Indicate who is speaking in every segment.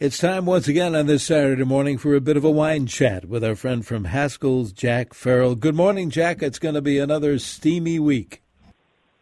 Speaker 1: It's time once again on this Saturday morning for a bit of a wine chat with our friend from Haskell's, Jack Farrell. Good morning, Jack. It's going to be another steamy week.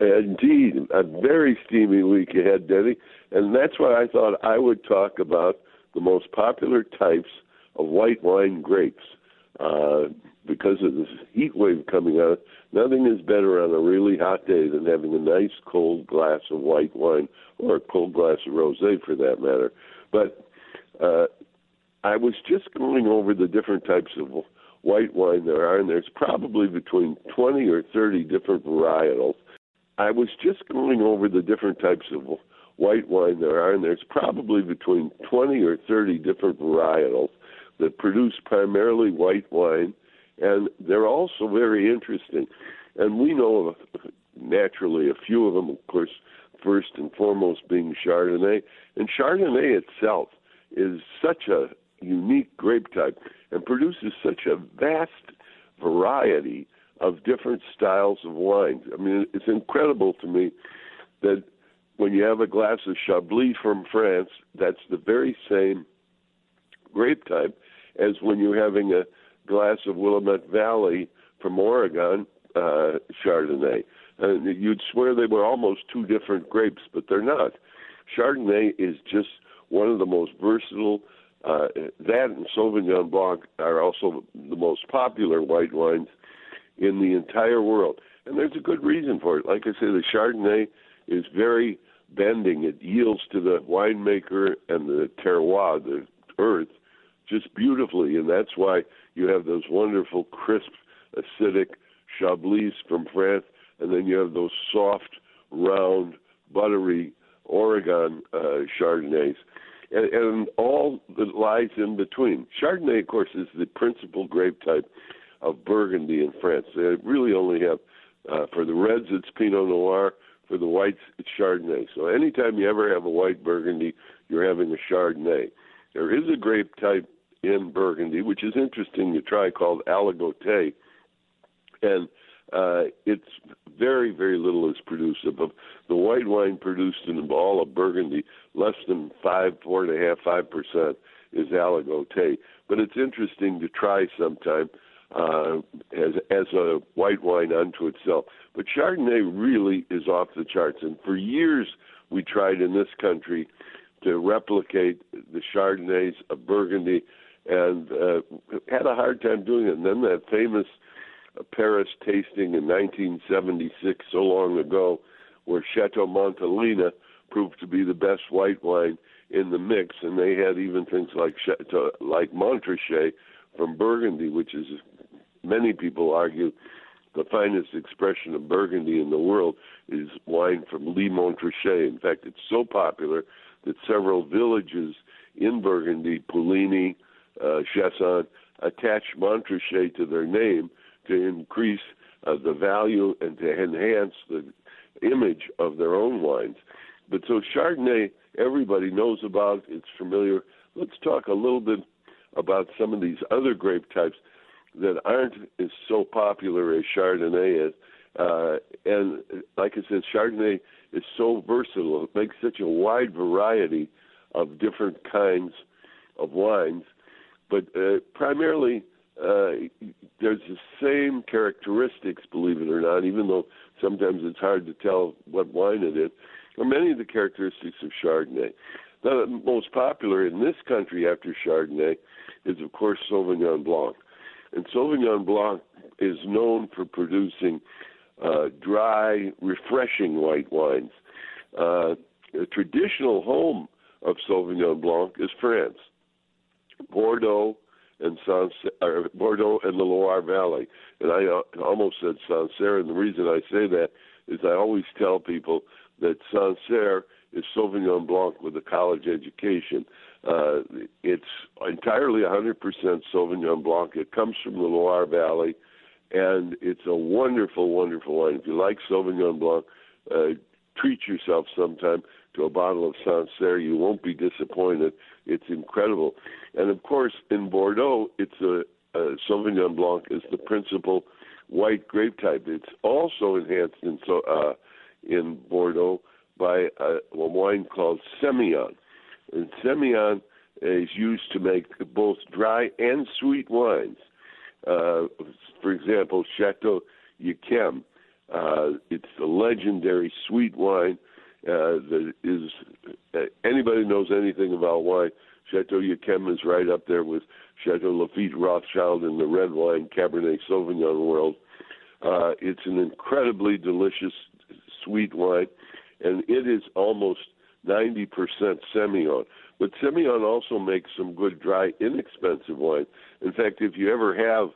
Speaker 2: Indeed, a very steamy week ahead, Denny. And that's why I thought I would talk about the most popular types of white wine grapes. Uh, because of this heat wave coming out, nothing is better on a really hot day than having a nice cold glass of white wine or a cold glass of rosé for that matter. But uh, I was just going over the different types of white wine there are, and there's probably between 20 or 30 different varietals. I was just going over the different types of white wine there are, and there's probably between 20 or 30 different varietals that produce primarily white wine, and they're also very interesting. And we know of naturally a few of them, of course, first and foremost being Chardonnay. And Chardonnay itself is such a unique grape type and produces such a vast variety of different styles of wines. I mean, it's incredible to me that when you have a glass of Chablis from France, that's the very same grape type as when you're having a glass of Willamette Valley from Oregon uh, Chardonnay. And you'd swear they were almost two different grapes, but they're not. Chardonnay is just one of the most versatile. Uh, that and Sauvignon Blanc are also the most popular white wines in the entire world. And there's a good reason for it. Like I say, the Chardonnay is very bending. It yields to the winemaker and the terroir, the earth, just beautifully. And that's why you have those wonderful, crisp, acidic Chablis from France. And then you have those soft, round, buttery Oregon uh, Chardonnays and, and all that lies in between. Chardonnay, of course, is the principal grape type of Burgundy in France. They really only have, uh, for the reds, it's Pinot Noir. For the whites, it's Chardonnay. So anytime you ever have a white Burgundy, you're having a Chardonnay. There is a grape type in Burgundy, which is interesting to try, called Aligoté. And uh, it's very, very little is produced. Of the white wine produced in all of Burgundy, less than five, four and a half, five percent is Aligoté. But it's interesting to try sometime uh, as as a white wine unto itself. But Chardonnay really is off the charts, and for years we tried in this country to replicate the Chardonnays of Burgundy, and uh, had a hard time doing it. And then that famous Paris tasting in 1976, so long ago, where Chateau Montelena proved to be the best white wine in the mix, and they had even things like Chateau, like Montrachet from Burgundy, which is many people argue the finest expression of Burgundy in the world is wine from Le Montrachet. In fact, it's so popular that several villages in Burgundy, Puligny, uh, Chassagne, attach Montrachet to their name to increase uh, the value and to enhance the image of their own wines. But so Chardonnay, everybody knows about, it's familiar. Let's talk a little bit about some of these other grape types that aren't as so popular as Chardonnay is. Uh, and like I said, Chardonnay is so versatile. It makes such a wide variety of different kinds of wines. But uh, primarily, uh, there's the same characteristics, believe it or not, even though sometimes it's hard to tell what wine it is, are many of the characteristics of Chardonnay. The most popular in this country after Chardonnay is, of course, Sauvignon Blanc. And Sauvignon Blanc is known for producing uh, dry, refreshing white wines. Uh, a traditional home of Sauvignon Blanc is France. Bordeaux, and Sancerre, Bordeaux and the Loire Valley. And I uh, almost said Sancerre, and the reason I say that is I always tell people that Sancerre is Sauvignon Blanc with a college education. Uh, it's entirely 100% Sauvignon Blanc. It comes from the Loire Valley, and it's a wonderful, wonderful wine. If you like Sauvignon Blanc, uh, treat yourself sometime to a bottle of Sancerre. You won't be disappointed. It's incredible. And of course, in Bordeaux, it's a, a Sauvignon Blanc is the principal white grape type. It's also enhanced in so uh, in Bordeaux by a, a wine called Semillon. And Semillon is used to make both dry and sweet wines. Uh, for example, Chateau Yquem. Uh, it's a legendary sweet wine uh, that is uh, anybody knows anything about wine. Chateau Yquem is right up there with Chateau Lafite Rothschild in the red wine Cabernet Sauvignon world. Uh, it's an incredibly delicious sweet wine, and it is almost 90% Semillon. But Semillon also makes some good dry, inexpensive wine. In fact, if you ever have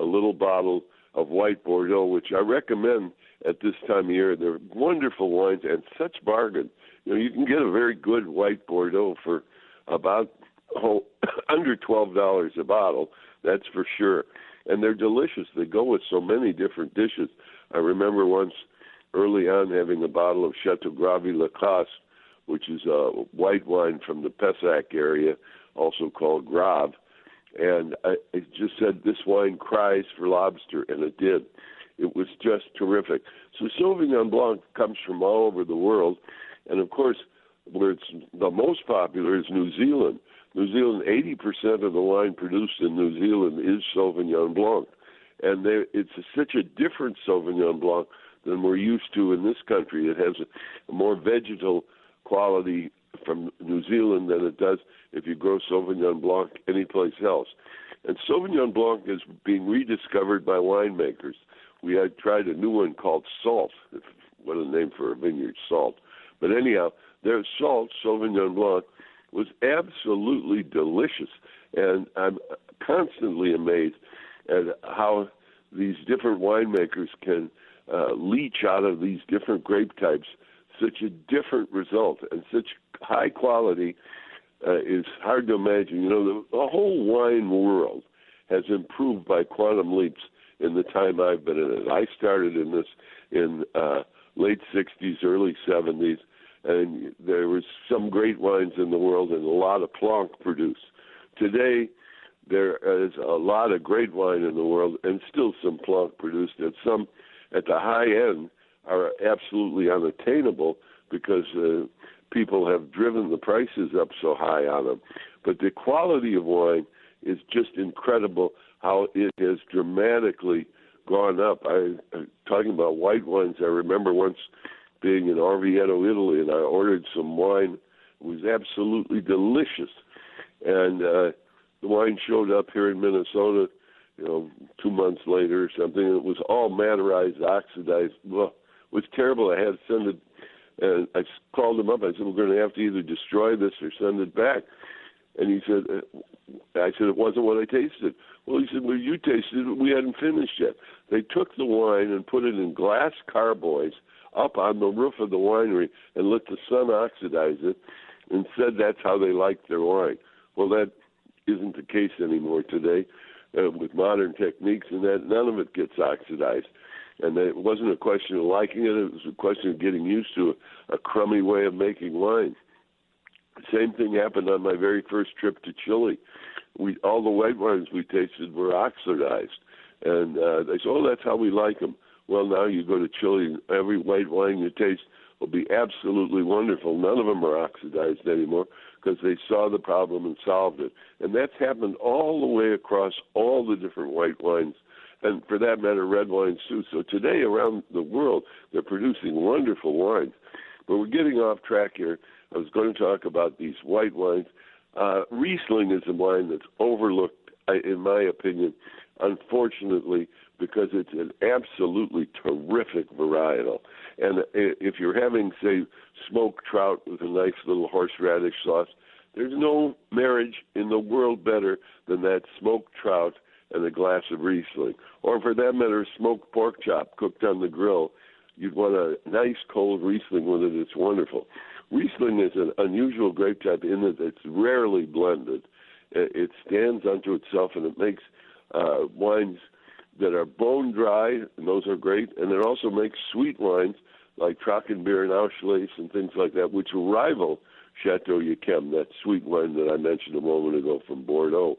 Speaker 2: a little bottle of white Bordeaux, which I recommend at this time of year, they're wonderful wines and such bargain. You know, you can get a very good white Bordeaux for about oh, under twelve dollars a bottle. That's for sure, and they're delicious. They go with so many different dishes. I remember once early on having a bottle of Chateau Graville-Lacoste which is a white wine from the Pessac area, also called Graves. And I, I just said, This wine cries for lobster, and it did. It was just terrific. So Sauvignon Blanc comes from all over the world. And of course, where it's the most popular is New Zealand. New Zealand, 80% of the wine produced in New Zealand is Sauvignon Blanc. And they, it's a, such a different Sauvignon Blanc than we're used to in this country. It has a, a more vegetal quality from New Zealand than it does if you grow Sauvignon Blanc anyplace else. And Sauvignon Blanc is being rediscovered by winemakers. We had tried a new one called Salt. What a name for a vineyard, Salt. But anyhow, their Salt Sauvignon Blanc was absolutely delicious, and I'm constantly amazed at how these different winemakers can uh, leach out of these different grape types such a different result and such high quality uh, is hard to imagine. You know, the, the whole wine world has improved by quantum leaps in the time I've been in it. I started in this in uh, late 60s, early 70s, and there was some great wines in the world and a lot of Plonk produced. Today, there is a lot of great wine in the world and still some Plonk produced, and some at the high end are absolutely unattainable because uh, people have driven the prices up so high on them. But the quality of wine is just incredible how it has dramatically gone up. I talking about white wines. I remember once being in Orvieto, Italy, and I ordered some wine. It was absolutely delicious, and uh, the wine showed up here in Minnesota. You know, two months later or something. It was all maderized, oxidized. Well, it was terrible. I had to send it, and I called him up. I said, "We're going to have to either destroy this or send it back." And he said, uh, "I said it wasn't what I tasted." Well, he said, "Well, you tasted it. We hadn't finished yet." They took the wine and put it in glass carboys up on the roof of the winery and let the sun oxidize it, and said that's how they liked their wine. Well, that isn't the case anymore today. Uh, with modern techniques, and that none of it gets oxidized and it wasn't a question of liking it; it was a question of getting used to a, a crummy way of making wine. Same thing happened on my very first trip to Chile. We all the white wines we tasted were oxidized, and uh, they said, "Oh, that's how we like them." Well, now you go to Chile, and every white wine you taste will be absolutely wonderful. None of them are oxidized anymore because they saw the problem and solved it. And that's happened all the way across all the different white wines and for that matter, red wines too. So today, around the world, they're producing wonderful wines. But we're getting off track here. I was going to talk about these white wines. Uh, Riesling is a wine that's overlooked, in my opinion, unfortunately, because it's an absolutely terrific varietal. And if you're having, say, smoked trout with a nice little horseradish sauce, there's no marriage in the world better than that smoked trout and a glass of Riesling, or for that matter, smoked pork chop cooked on the grill. You'd want a nice cold Riesling with it. It's wonderful. Riesling is an unusual grape type in that it's rarely blended. It stands unto itself, and it makes uh, wines that are bone dry, and those are great. And it also makes sweet wines like Trockenbeer and Auslese and things like that, which rival Chateau Yquem, that sweet wine that I mentioned a moment ago from Bordeaux.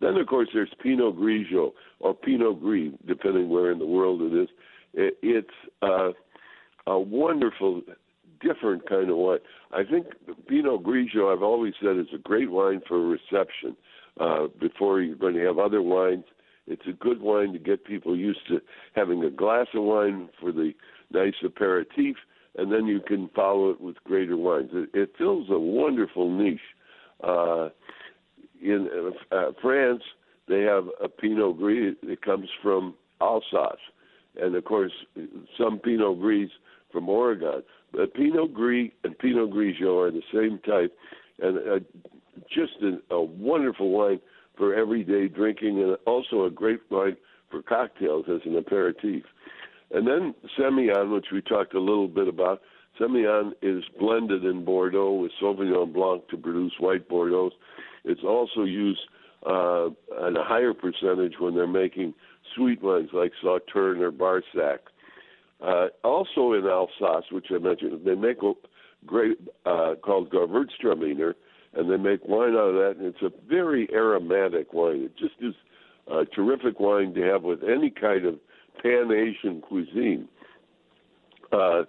Speaker 2: Then, of course, there's Pinot Grigio or Pinot Gris, depending where in the world it is. It's uh, a wonderful, different kind of wine. I think Pinot Grigio, I've always said, is a great wine for reception. Uh, before you're going to have other wines, it's a good wine to get people used to having a glass of wine for the nice aperitif, and then you can follow it with greater wines. It, it fills a wonderful niche. Uh, in uh, France, they have a Pinot Gris that comes from Alsace, and of course, some Pinot Gris from Oregon. But Pinot Gris and Pinot Grigio are the same type, and uh, just a, a wonderful wine for everyday drinking, and also a great wine for cocktails as an aperitif. And then Semillon, which we talked a little bit about. Semillon is blended in Bordeaux with Sauvignon Blanc to produce white Bordeaux. It's also used uh, at a higher percentage when they're making sweet wines like Sauterne or Barsac. Uh, also in Alsace, which I mentioned, they make a great uh, called Gewürztraminer, and they make wine out of that, and it's a very aromatic wine. It just is a terrific wine to have with any kind of pan Asian cuisine. Uh,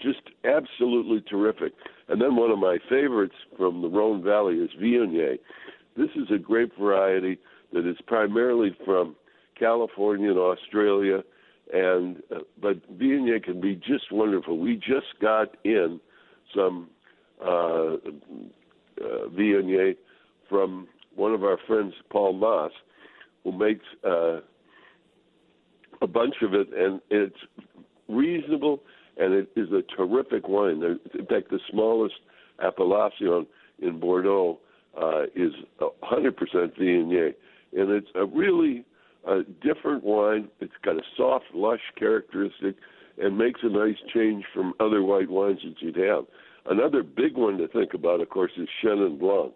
Speaker 2: just absolutely terrific. And then one of my favorites from the Rhone Valley is Viognier. This is a grape variety that is primarily from California and Australia, and uh, but Viognier can be just wonderful. We just got in some uh, uh, Viognier from one of our friends, Paul Moss, who makes uh, a bunch of it, and it's reasonable, and it is a terrific wine. In fact, the smallest Appellation in Bordeaux uh, is 100% Viognier, and it's a really uh, different wine. It's got a soft, lush characteristic, and makes a nice change from other white wines that you'd have. Another big one to think about, of course, is Chenin Blanc.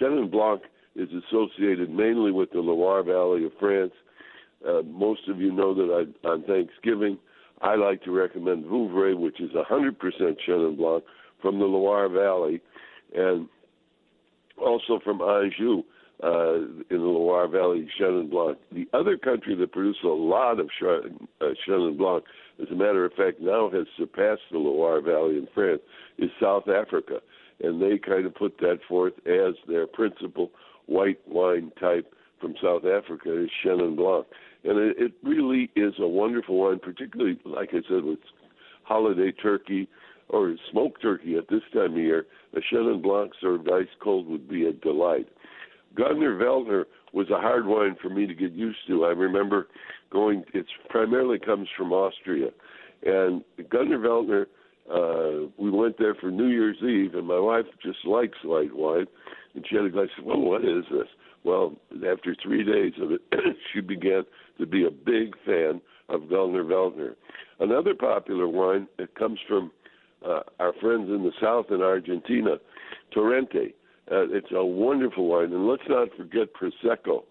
Speaker 2: Chenin Blanc is associated mainly with the Loire Valley of France. Uh, most of you know that I, on Thanksgiving, I like to recommend Vouvray, which is 100% Chenin Blanc from the Loire Valley, and also from Anjou uh, in the Loire Valley, Chenin Blanc. The other country that produces a lot of uh, Chenin Blanc, as a matter of fact, now has surpassed the Loire Valley in France, is South Africa. And they kind of put that forth as their principal white wine type from South Africa is Chenin Blanc. And it, it really is a wonderful wine, particularly, like I said, with holiday turkey or smoked turkey at this time of year. A Chenin Blanc served ice cold would be a delight. Grüner Veltliner was a hard wine for me to get used to. I remember going. It primarily comes from Austria, and Grüner Veltliner. Uh, we went there for New Year's Eve, and my wife just likes light wine, and she had a glass. Well, what is this? Well, after three days of it, she began to be a big fan of Grüner Veltliner. Another popular wine that comes from uh, our friends in the south in Argentina, Torrontés. Uh, it's a wonderful wine, and let's not forget Prosecco.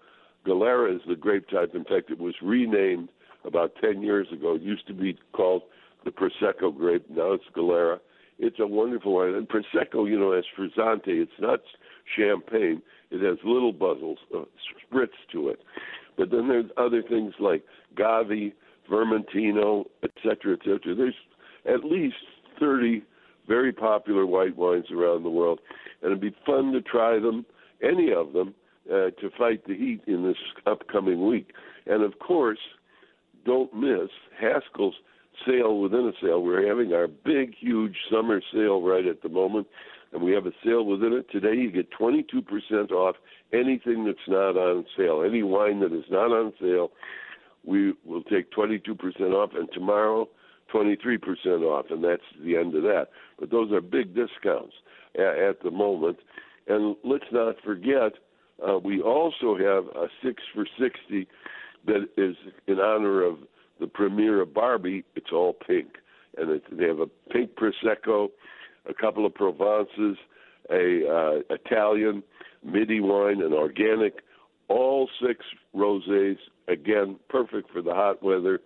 Speaker 2: Glera is the grape type. In fact, it was renamed about 10 years ago. It used to be called the Prosecco grape. Now it's Glera. It's a wonderful wine. And Prosecco, you know, as frizzante, it's not champagne. It has little bubbles, uh, spritz to it. But then there's other things like Gavi, Vermentino, et cetera, et cetera. There's at least 30 very popular white wines around the world, and it'd be fun to try them, any of them, uh, to fight the heat in this upcoming week. And of course, don't miss Haskell's sale within a sale. We're having our big, huge summer sale right at the moment, and we have a sale within it. Today, you get 22% off anything that's not on sale. Any wine that is not on sale, we will take 22% off, and tomorrow, 23% off, and that's the end of that. But those are big discounts at, the moment. And let's not forget, uh, we also have a 6 for 60 that is in honor of the premiere of Barbie. It's all pink. And it, they have a pink Prosecco, a couple of Provences, a uh, Italian Midi wine, an organic, all six rosés. Again, perfect for the hot weather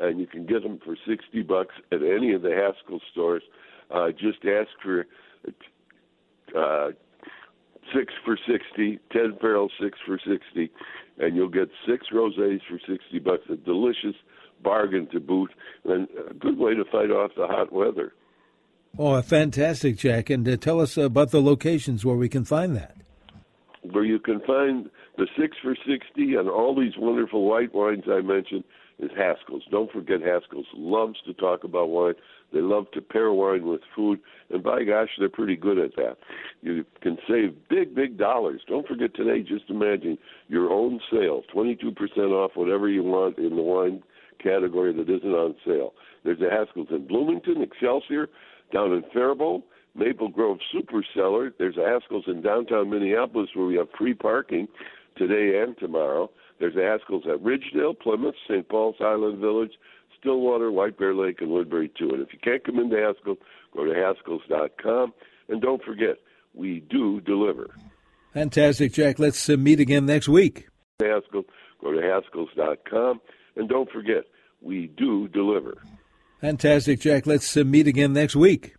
Speaker 2: and you can get them for 60 bucks at any of the Haskell stores. Uh, just ask for uh, six for 60, 10 barrels, six for 60, and you'll get six rosés for 60 bucks. A delicious bargain to boot, and a good way to fight off the hot weather.
Speaker 1: Oh, fantastic, Jack. And uh, tell us about the locations where we can find that.
Speaker 2: Where you can find the six for 60 and all these wonderful white wines I mentioned is Haskell's. Don't forget Haskell's loves to talk about wine. They love to pair wine with food, and by gosh, they're pretty good at that. You can save big, big dollars. Don't forget today, just imagine your own sale 22% off whatever you want in the wine category that isn't on sale. There's a Haskell's in Bloomington, Excelsior, down in Faribault, Maple Grove Super Cellar. There's a Haskell's in downtown Minneapolis where we have free parking today and tomorrow. There's a Haskell's at Ridgedale, Plymouth, St. Paul's Highland Village, Stillwater, White Bear Lake, and Woodbury too. And if you can't come into Haskell, go to Haskells.com. And don't forget, we do deliver.
Speaker 1: Fantastic, Jack. Let's uh, meet again next week.
Speaker 2: Haskell, go to Haskells.com. And don't forget, we do deliver.
Speaker 1: Fantastic, Jack. Let's uh, meet again next week.